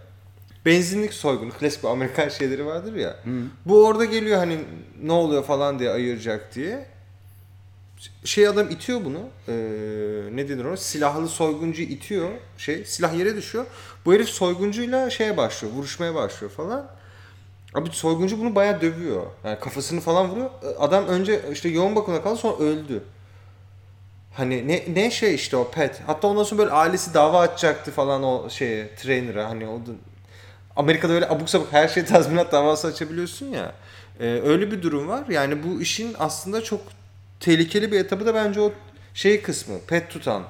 Benzinlik soygunu. Klasik Amerikan şeyleri vardır ya. Bu orada geliyor hani ne oluyor falan diye ayıracak diye. Şey adam itiyor bunu. Ee, ne denir o? Silahlı soyguncu itiyor. Şey silah yere düşüyor. Bu herif soyguncuyla şeye başlıyor. Vuruşmaya başlıyor falan. Abi soyguncu bunu bayağı dövüyor. Yani kafasını falan vuruyor. Adam önce işte yoğun bakımda kaldı sonra öldü. Hani ne ne şey işte o pet. Hatta ondan sonra böyle ailesi dava açacaktı falan o şeye trainer'a hani o da Amerika'da öyle abuk sabuk her şey tazminat davası açabiliyorsun ya. Ee, öyle bir durum var. Yani bu işin aslında çok tehlikeli bir etabı da bence o şey kısmı. Pet tutan.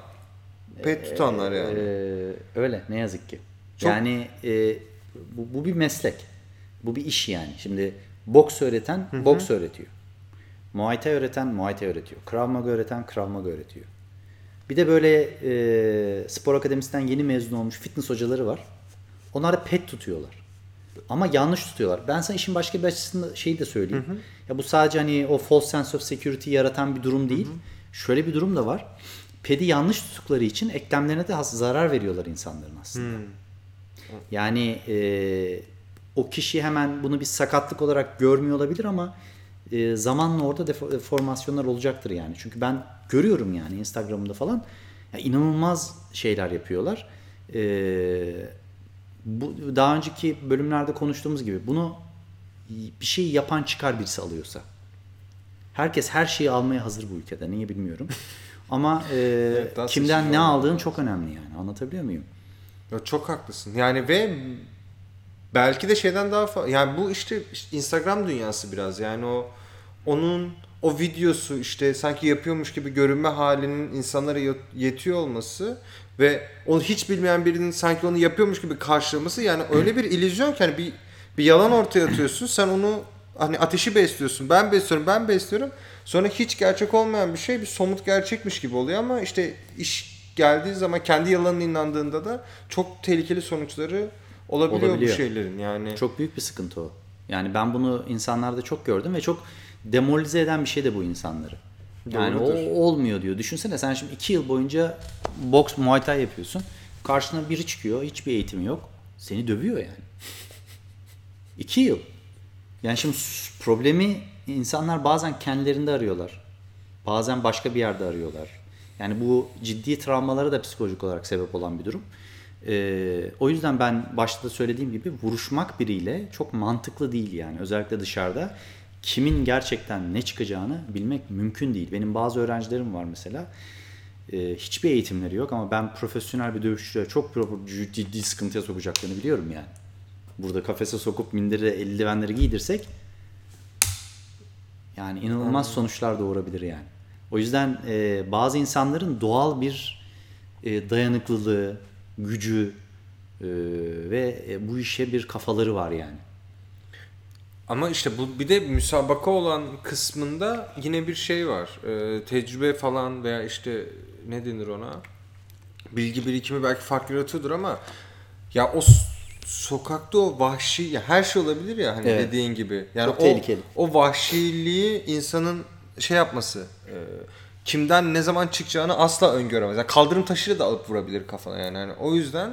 Pet tutanlar yani. Ee, öyle ne yazık ki. Çok- Yani e, bu, bu bir meslek. Bu bir iş yani. Şimdi boks öğreten boks öğretiyor. Muay Thai öğreten Muay Thai öğretiyor. Krav Maga öğreten Krav Maga öğretiyor. Bir de böyle e, spor akademisinden yeni mezun olmuş fitness hocaları var. Onlar da pet tutuyorlar. Ama yanlış tutuyorlar. Ben sana işin başka bir açısında şeyi de söyleyeyim. Ya bu sadece hani o false sense of security yaratan bir durum değil. Şöyle bir durum da var. Pedi yanlış tuttukları için eklemlerine de zarar veriyorlar insanların aslında. Yani e, o kişi hemen bunu bir sakatlık olarak görmüyor olabilir ama e, zamanla orada defo- deformasyonlar olacaktır yani. Çünkü ben görüyorum yani Instagram'da falan ya inanılmaz şeyler yapıyorlar. E, bu daha önceki bölümlerde konuştuğumuz gibi bunu bir şey yapan çıkar birisi alıyorsa. Herkes her şeyi almaya hazır bu ülkede. Niye bilmiyorum. Ama e, daha kimden ne aldığın çok önemli yani. Anlatabiliyor muyum? Ya çok haklısın. Yani ve belki de şeyden daha fazla yani bu işte, işte Instagram dünyası biraz yani o onun o videosu işte sanki yapıyormuş gibi görünme halinin insanlara yet- yetiyor olması ve onu hiç bilmeyen birinin sanki onu yapıyormuş gibi karşılaması yani öyle bir illüzyon ki hani bir bir yalan ortaya atıyorsun sen onu hani ateşi besliyorsun ben besliyorum ben besliyorum sonra hiç gerçek olmayan bir şey bir somut gerçekmiş gibi oluyor ama işte iş geldiği zaman kendi yalanına inandığında da çok tehlikeli sonuçları olabiliyor, Olabiliyor. bu şeylerin yani. Çok büyük bir sıkıntı o. Yani ben bunu insanlarda çok gördüm ve çok demoralize eden bir şey de bu insanları. Yani o Doğrudur. olmuyor diyor. Düşünsene sen şimdi 2 yıl boyunca boks muay thai yapıyorsun. Karşına biri çıkıyor. Hiçbir eğitimi yok. Seni dövüyor yani. 2 yıl. Yani şimdi problemi insanlar bazen kendilerinde arıyorlar. Bazen başka bir yerde arıyorlar. Yani bu ciddi travmalara da psikolojik olarak sebep olan bir durum. Ee, o yüzden ben başta da söylediğim gibi vuruşmak biriyle çok mantıklı değil yani. Özellikle dışarıda kimin gerçekten ne çıkacağını bilmek mümkün değil. Benim bazı öğrencilerim var mesela. Ee, hiçbir eğitimleri yok ama ben profesyonel bir dövüşçüye çok ciddi sıkıntıya sokacaklarını biliyorum yani. Burada kafese sokup minderi, eldivenleri giydirsek yani inanılmaz sonuçlar doğurabilir yani. O yüzden e, bazı insanların doğal bir e, dayanıklılığı, gücü e, ve e, bu işe bir kafaları var yani. Ama işte bu bir de müsabaka olan kısmında yine bir şey var. Ee, tecrübe falan veya işte ne denir ona? Bilgi birikimi belki farklı yaratıyordur ama ya o sokakta o vahşi ya her şey olabilir ya hani Evet. dediğin gibi. Yani Çok o, tehlikeli. o vahşiliği insanın şey yapması e, kimden ne zaman çıkacağını asla öngöremez. Yani kaldırım taşıyla da alıp vurabilir kafana yani. Hani o yüzden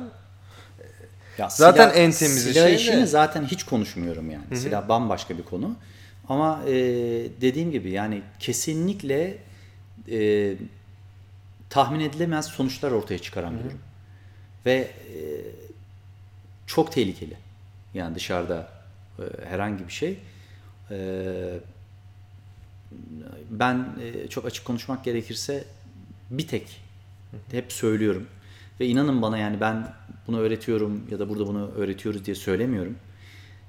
Ya Zaten en temizi silah şey işini de- zaten hiç konuşmuyorum yani. Silah bambaşka bir konu. Ama e, dediğim gibi yani kesinlikle e, tahmin edilemez sonuçlar ortaya bir durum. Ve e, çok tehlikeli. Yani dışarıda e, herhangi bir şey. E, ben e, çok açık konuşmak gerekirse bir tek hep söylüyorum. Ve inanın bana yani ben bunu öğretiyorum ya da burada bunu öğretiyoruz diye söylemiyorum.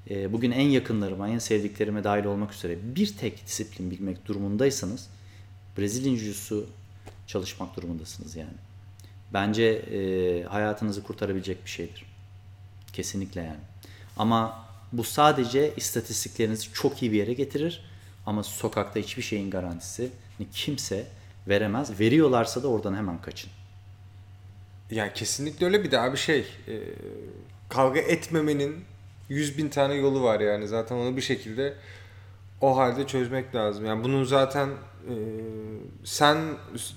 E, bugün en yakınlarıma, en sevdiklerime dahil olmak üzere bir tek disiplin bilmek durumundaysanız Brezilya Jiu-Jitsu çalışmak durumundasınız yani. Bence e, hayatınızı kurtarabilecek bir şeydir. Kesinlikle yani. Ama bu sadece istatistiklerinizi çok iyi bir yere getirir. Ama sokakta hiçbir şeyin garantisi kimse veremez. Veriyorlarsa da oradan hemen kaçın. Yani kesinlikle öyle bir daha bir şey. e, kavga etmemenin yüz bin tane yolu var yani. Zaten onu bir şekilde o halde çözmek lazım. Yani bunun zaten e, sen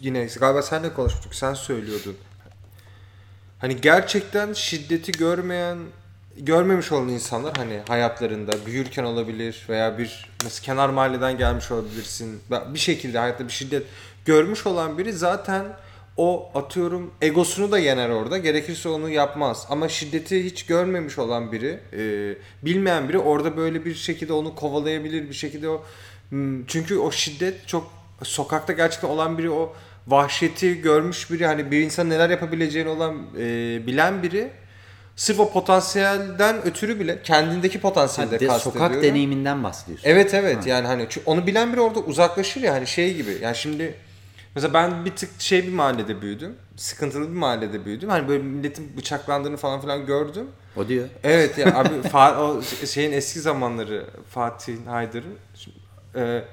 yine galiba senle konuşmuştuk. Sen söylüyordun. Hani gerçekten şiddeti görmeyen görmemiş olan insanlar hani hayatlarında büyürken olabilir veya bir mesela kenar mahalleden gelmiş olabilirsin. Bir şekilde hayatta bir şiddet görmüş olan biri zaten o atıyorum egosunu da yener orada. Gerekirse onu yapmaz. Ama şiddeti hiç görmemiş olan biri, e, bilmeyen biri orada böyle bir şekilde onu kovalayabilir bir şekilde o Hmm, çünkü o şiddet çok sokakta gerçekten olan biri o vahşeti görmüş biri hani bir insan neler yapabileceğini olan e, bilen biri sırf o potansiyelden ötürü bile kendindeki potansiyeli de kastediyorum. sokak deneyiminden bahsediyorsun. Evet evet yani hani onu bilen biri orada uzaklaşır ya hani şey gibi. Yani şimdi mesela ben bir tık şey bir mahallede büyüdüm. Sıkıntılı bir mahallede büyüdüm. Hani böyle milletin bıçaklandığını falan filan gördüm. O diyor. Evet ya abi Fa- o şeyin eski zamanları Fatih Haydar'ın e,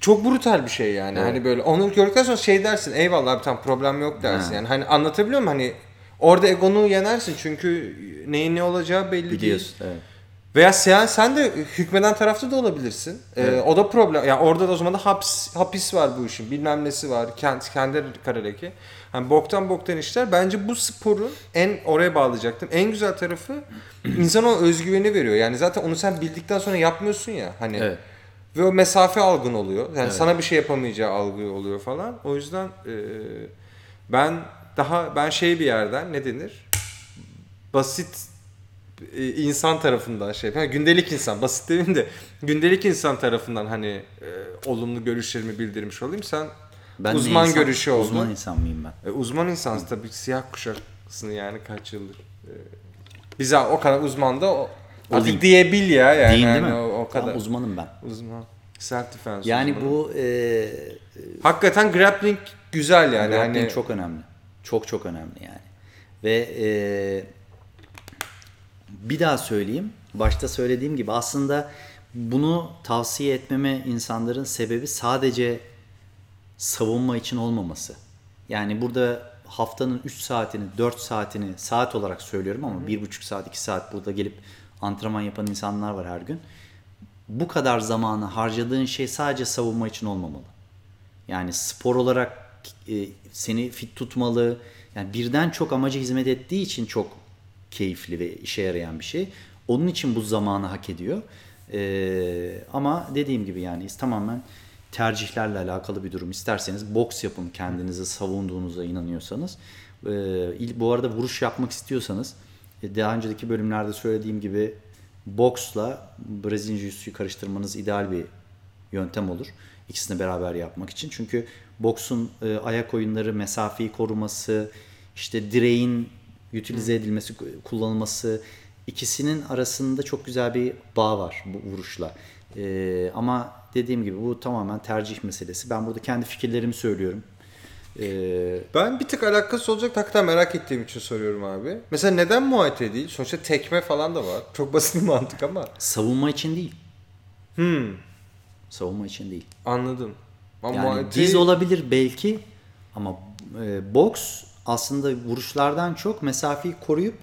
çok brutal bir şey yani. Evet. Hani böyle onu gördükten sonra şey dersin eyvallah abi tamam problem yok dersin. Ha. Yani hani anlatabiliyor muyum? Hani orada egonu yenersin çünkü neyin ne olacağı belli değil. Biliyorsun. Evet. Veya sen, sen de hükmeden tarafta da olabilirsin. Ee, Evet. o da problem. Yani orada da o zaman da hapis, hapis var bu işin. Bilmem nesi var. Kendi, kendi karaleki. Hani boktan boktan işler. Bence bu sporun en oraya bağlayacaktım. En güzel tarafı insana o özgüveni veriyor. Yani zaten onu sen bildikten sonra yapmıyorsun ya. Hani Evet. ve o mesafe algın oluyor. Yani Evet. sana bir şey yapamayacağı algı oluyor falan. O yüzden e, ben daha ben şey bir yerden ne denir? Basit insan tarafından şey yapıyorum. Gündelik insan, basit demeyeyim de gündelik insan tarafından hani e, olumlu görüşlerimi bildirmiş olayım. Sen Ben uzman insan- görüşü oldun. Uzman insan mıyım ben? E, uzman insansın tabii siyah kuşaksın yani kaç yıldır. E, bize o kadar uzman da o, artık diyebil ya yani. Diyeyim değil yani mi? O, o kadar. Tamam, uzmanım ben. Uzman. Self defense Yani uzmanı. bu e, Hakikaten grappling güzel yani. grappling hani çok önemli. Çok çok önemli yani. Ve e, bir daha söyleyeyim. Başta söylediğim gibi aslında bunu tavsiye etmeme insanların sebebi sadece savunma için olmaması. Yani burada haftanın 3 saatini, 4 saatini saat olarak söylüyorum ama 1,5 saat, 2 saat burada gelip antrenman yapan insanlar var her gün. Bu kadar zamanı harcadığın şey sadece savunma için olmamalı. Yani spor olarak e, seni fit tutmalı. Yani birden çok amaca hizmet ettiği için çok keyifli ve işe yarayan bir şey. Onun için bu zamanı hak ediyor. Ee, ama dediğim gibi yani tamamen tercihlerle alakalı bir durum. İsterseniz boks yapın kendinizi savunduğunuza inanıyorsanız. Ee, bu arada vuruş yapmak istiyorsanız e, daha önceki bölümlerde söylediğim gibi boksla Brezilya Jiu-Jitsu'yu karıştırmanız ideal bir yöntem olur. İkisini beraber yapmak için. Çünkü boksun e, ayak oyunları, mesafeyi koruması, işte direğin utilize edilmesi, kullanılması ikisinin arasında çok güzel bir bağ var bu vuruşla. E, ama dediğim gibi bu tamamen tercih meselesi. Ben burada kendi fikirlerimi söylüyorum. E, Ben bir tık alakası olacak hakikaten merak ettiğim için soruyorum abi. Mesela neden Muay Thai değil? Sonuçta tekme falan da var. Çok basit bir mantık ama. savunma için değil. Hmm, Savunma için değil. anladım. Ama Yani Muay Thai- diz olabilir belki ama e, boks aslında vuruşlardan çok mesafeyi koruyup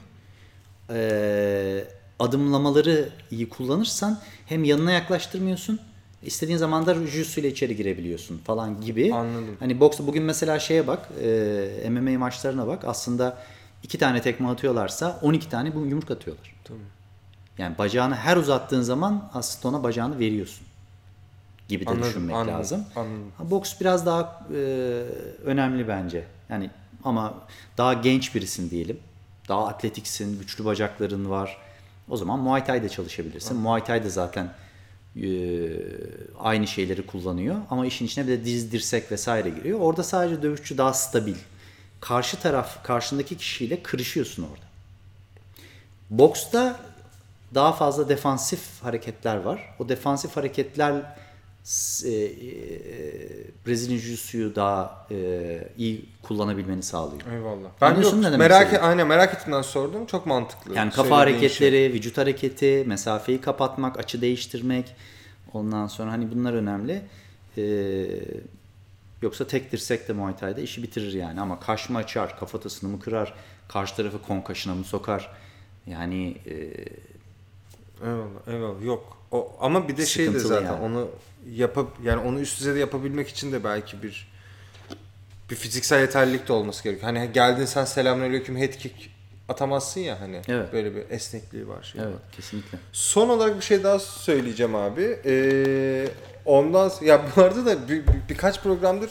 e, adımlamaları iyi kullanırsan hem yanına yaklaştırmıyorsun istediğin zaman da jiu ile içeri girebiliyorsun falan gibi. Anladım. Hani boksta bugün mesela şeye bak e, MMA maçlarına bak aslında iki tane tekme atıyorlarsa 12 tane bu yumruk atıyorlar. Tamam. Yani bacağını her uzattığın zaman aslında ona bacağını veriyorsun gibi de Anladım, düşünmek anladım, lazım. anladım. Ha, Boks biraz daha e, önemli bence. Yani ama daha genç birisin diyelim. Daha atletiksin, güçlü bacakların var. O zaman Muay Thai'de çalışabilirsin. Muay Thai de zaten e, aynı şeyleri kullanıyor. Ama işin içine bir de diz, dirsek vesaire giriyor. Orada sadece dövüşçü daha stabil. Karşı taraf, karşındaki kişiyle kırışıyorsun orada. Boksta daha fazla defansif hareketler var. O defansif hareketler e, e, Brezilya Jiu-Jitsu'yu daha e, iyi kullanabilmeni sağlıyor. Eyvallah. Ben yok, ne merak istediğim? aynen merak ettiğimden sordum. Çok mantıklı. Yani kafa hareketleri, şey. vücut hareketi, mesafeyi kapatmak, açı değiştirmek. Ondan sonra hani bunlar önemli. Ee, yoksa tek dirsek de Muay Thai'de işi bitirir yani. Ama kaş mı açar, kafatasını mı kırar, karşı tarafı konkaşına mı sokar? Yani e, Eyvallah, eyvallah. Yok. O ama bir de şey de zaten yani. onu yapıp yani onu üst düzeyde yapabilmek için de belki bir bir fiziksel yeterlilik de olması gerekiyor. Hani geldin sen selamünaleyküm head kick atamazsın ya hani. Evet. Böyle bir esnekliği var şey. evet var. kesinlikle. Son olarak bir şey daha söyleyeceğim abi. Ee, ondan ya bu arada da bir, bir- birkaç programdır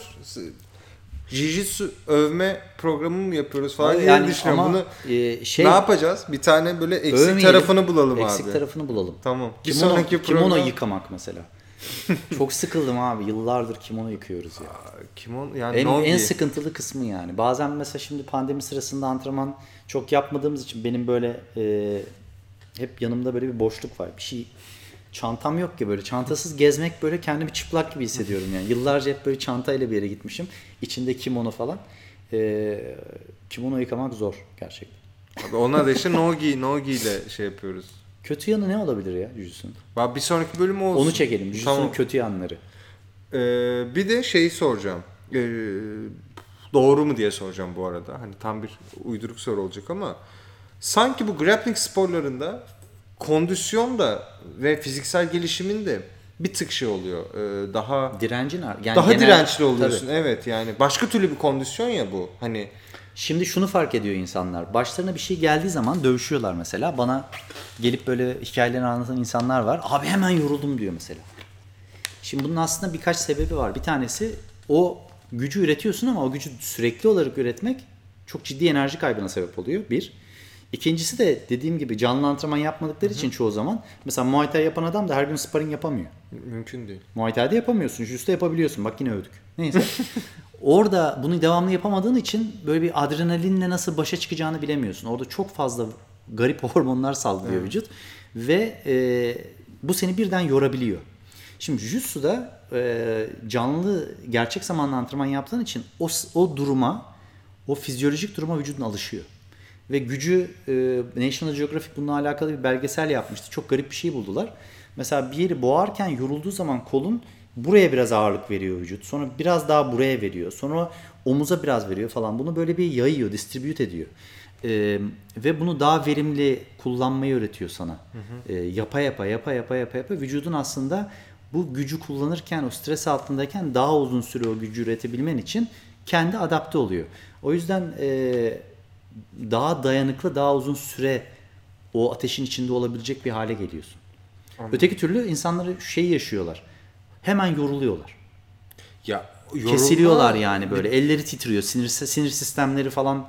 Jiu-Jitsu övme programı mı yapıyoruz falan diye yani düşünüyorum. ama Bunu e, şey ne yapacağız? Bir tane böyle eksik övmeyelim, tarafını bulalım eksik abi. tarafını bulalım. Tamam. Bir Kimono, sonraki kimono program yıkamak mesela. Çok sıkıldım abi. Yıllardır kimono yıkıyoruz ya. Kimon yani En, Nogi. en sıkıntılı kısmı yani. Bazen mesela şimdi pandemi sırasında antrenman çok yapmadığımız için benim böyle e, hep yanımda böyle bir boşluk var. Bir şey çantam yok ki böyle çantasız gezmek böyle kendimi çıplak gibi hissediyorum yani. Yıllarca hep böyle çantayla bir yere gitmişim. İçinde kimono falan. E, kimono yıkamak zor gerçekten. Abi Ona da işte Nogi, Nogi ile şey yapıyoruz. Kötü yanı ne olabilir ya Jujutsu'nun? Bak bir sonraki bölüm o olsun. Onu çekelim. Jujutsu'nun Tamam. kötü yanları. Ee, bir de şeyi soracağım. Ee, doğru mu diye soracağım bu arada. Hani tam bir uyduruk soru olacak ama sanki bu grappling sporlarında kondisyon da ve fiziksel gelişimin de bir tık şey oluyor. Ee, daha Direncin ar- yani daha genel- dirençli oluyorsun. Tabii. Evet yani başka türlü bir kondisyon ya bu. Hani Şimdi şunu fark ediyor insanlar. Başlarına bir şey geldiği zaman dövüşüyorlar mesela. Bana gelip böyle hikayelerini anlatan insanlar var. Abi hemen yoruldum diyor mesela. Şimdi bunun aslında birkaç sebebi var. Bir tanesi o gücü üretiyorsun ama o gücü sürekli olarak üretmek çok ciddi enerji kaybına sebep oluyor. Bir. İkincisi de dediğim gibi canlı antrenman yapmadıkları için çoğu zaman mesela Muay Thai yapan adam da her gün sparring yapamıyor. mümkün değil. Muay Thai'de yapamıyorsun. Jiu-Jitsu'da yapabiliyorsun. Bak yine övdük. Neyse. Orada bunu devamlı yapamadığın için böyle bir adrenalinle nasıl başa çıkacağını bilemiyorsun. Orada çok fazla garip hormonlar salgılıyor vücut. Ve e, bu seni birden yorabiliyor. Şimdi Jiu-Jitsu'da e, canlı gerçek zamanlı antrenman yaptığın için o, o duruma, o fizyolojik duruma vücudun alışıyor. Ve gücü e, National Geographic bununla alakalı bir belgesel yapmıştı. Çok garip bir şey buldular. Mesela bir yeri boğarken yorulduğu zaman kolun buraya biraz ağırlık veriyor vücut. Sonra biraz daha buraya veriyor. Sonra omuza biraz veriyor falan. Bunu böyle bir yayıyor, distribute ediyor. E, ve bunu daha verimli kullanmayı öğretiyor sana. E, yapa yapa yapa yapa yapa yapa vücudun aslında bu gücü kullanırken o stres altındayken daha uzun süre o gücü üretebilmen için kendi adapte oluyor. O yüzden e, daha dayanıklı, daha uzun süre o ateşin içinde olabilecek bir hale geliyorsun. Öteki türlü insanları şey yaşıyorlar. Hemen yoruluyorlar. Ya yorulma- Kesiliyorlar yani böyle. Elleri titriyor. Sinir sinir sistemleri falan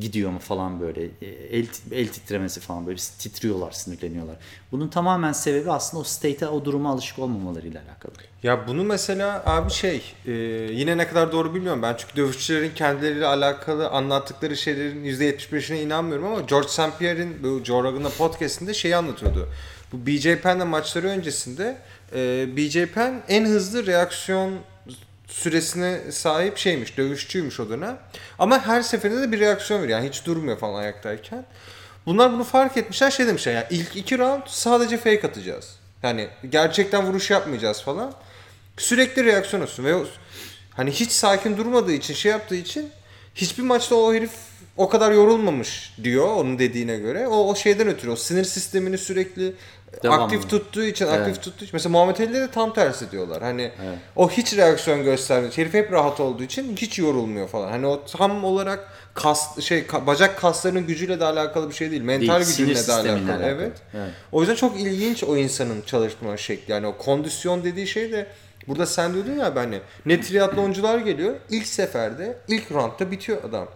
gidiyor mu falan böyle. E, El, el titremesi falan böyle titriyorlar, sinirleniyorlar. Bunun tamamen sebebi aslında o state'e, o duruma alışık olmamalarıyla alakalı. Ya bunu mesela abi şey e, yine ne kadar doğru bilmiyorum ben çünkü dövüşçülerin kendileriyle alakalı anlattıkları şeylerin %75'ine inanmıyorum ama George St. Pierre'in bu Joe Rogan'da podcastinde şeyi anlatıyordu. Bu BJ Penn'le maçları öncesinde e, BJ Penn en hızlı reaksiyon süresine sahip şeymiş, dövüşçüymüş o dönem. Ama her seferinde de bir reaksiyon veriyor. Yani hiç durmuyor falan ayaktayken. Bunlar bunu fark etmişler şey demişler yani ilk iki round sadece fake atacağız. Yani gerçekten vuruş yapmayacağız falan. Sürekli reaksiyon olsun ve hani hiç sakin durmadığı için şey yaptığı için hiçbir maçta o herif o kadar yorulmamış diyor onun dediğine göre. O, o şeyden ötürü o sinir sistemini sürekli Devamlı. aktif tuttuğu için Evet. aktif tuttuğu için. Mesela Muhammed Ali'de de tam tersi diyorlar. Hani o hiç reaksiyon göstermiyor. Herif hep rahat olduğu için hiç yorulmuyor falan. Hani o tam olarak kas şey ka- bacak kaslarının gücüyle de alakalı bir şey değil. Mental Değil, sinir gücüyle de alakalı. alakalı. Evet. Evet. O yüzden çok ilginç o insanın çalışma şekli. Yani o kondisyon dediği şey de burada sen diyordun ya ben hani ne triatloncular geliyor ilk seferde ilk roundda bitiyor adam.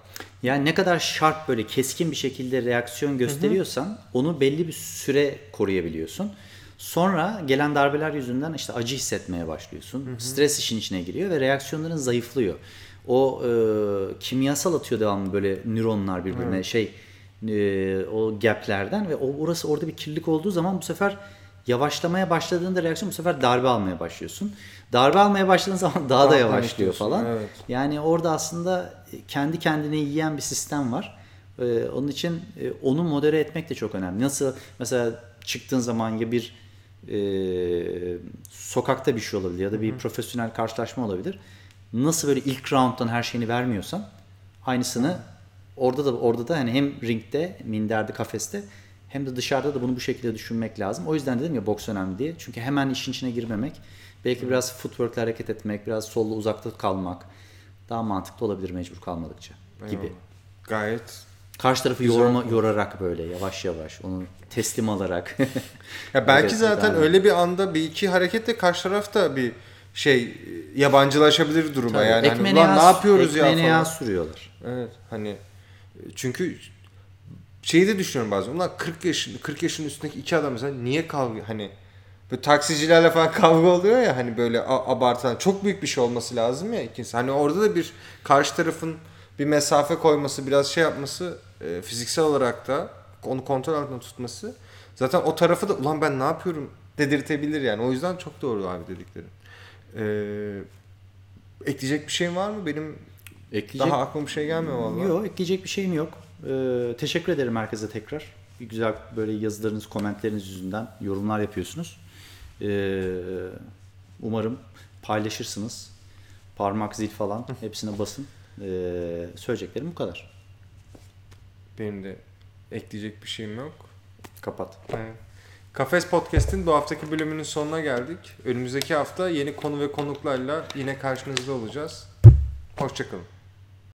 Yani ne kadar sharp böyle keskin bir şekilde reaksiyon gösteriyorsan onu belli bir süre koruyabiliyorsun. Sonra gelen darbeler yüzünden işte acı hissetmeye başlıyorsun. Stres işin içine giriyor ve reaksiyonların zayıflıyor. O e, kimyasal atıyor devamlı böyle nöronlar birbirine şey e, o gaplerden ve o orası orada bir kirlilik olduğu zaman bu sefer yavaşlamaya başladığında reaksiyon bu sefer darbe almaya başlıyorsun. Darbe almaya başladığın zaman daha da yavaşlıyor falan. evet. Yani orada aslında kendi kendine yiyen bir sistem var. Ee, onun için e, onu modere etmek de çok önemli. Nasıl mesela çıktığın zaman ya bir e, sokakta bir şey olabilir ya da bir profesyonel karşılaşma olabilir. Nasıl böyle ilk round'dan her şeyini vermiyorsan aynısını orada da orada da hani hem ringde, minderde, kafeste hem de dışarıda da bunu bu şekilde düşünmek lazım. O yüzden dedim ya boks önemli diye. Çünkü hemen işin içine girmemek, belki biraz footwork'le hareket etmek, biraz solla uzakta kalmak daha mantıklı olabilir mecbur kalmadıkça gibi. Eyvallah. Gayet Karşı tarafı yorma, yorarak böyle yavaş yavaş onu teslim alarak. Ya belki zaten öyle bir anda bir iki hareketle karşı taraf da bir şey yabancılaşabilir duruma Tabii, yani. Hani, ekmeğine ne yağ- yapıyoruz ya ekmeğine yağ falan. sürüyorlar. Evet hani çünkü şeyi de düşünüyorum bazen. Ulan 40 yaşın 40 yaşın üstündeki iki adam mesela niye kavga hani böyle taksicilerle falan kavga oluyor ya hani böyle abartılan çok büyük bir şey olması lazım ya ikincisi. Hani orada da bir karşı tarafın bir mesafe koyması, biraz şey yapması e, fiziksel olarak da onu kontrol altında tutması zaten o tarafı da ulan ben ne yapıyorum dedirtebilir yani. O yüzden çok doğru abi dediklerin. Ee, ekleyecek bir şeyin var mı? Benim Ekleyecek daha aklıma bir şey gelmiyor vallahi. Yok ekleyecek bir şeyim yok. Ee, teşekkür ederim herkese tekrar. Bir güzel böyle yazılarınız, komentleriniz yüzünden yorumlar yapıyorsunuz. Ee, umarım paylaşırsınız. Parmak zil falan hepsine basın. Ee, söyleyeceklerim bu kadar. Benim de ekleyecek bir şeyim yok. Kapat. Evet. Kafes Podcast'in bu haftaki bölümünün sonuna geldik. Önümüzdeki hafta yeni konu ve konuklarla yine karşınızda olacağız. Hoşçakalın.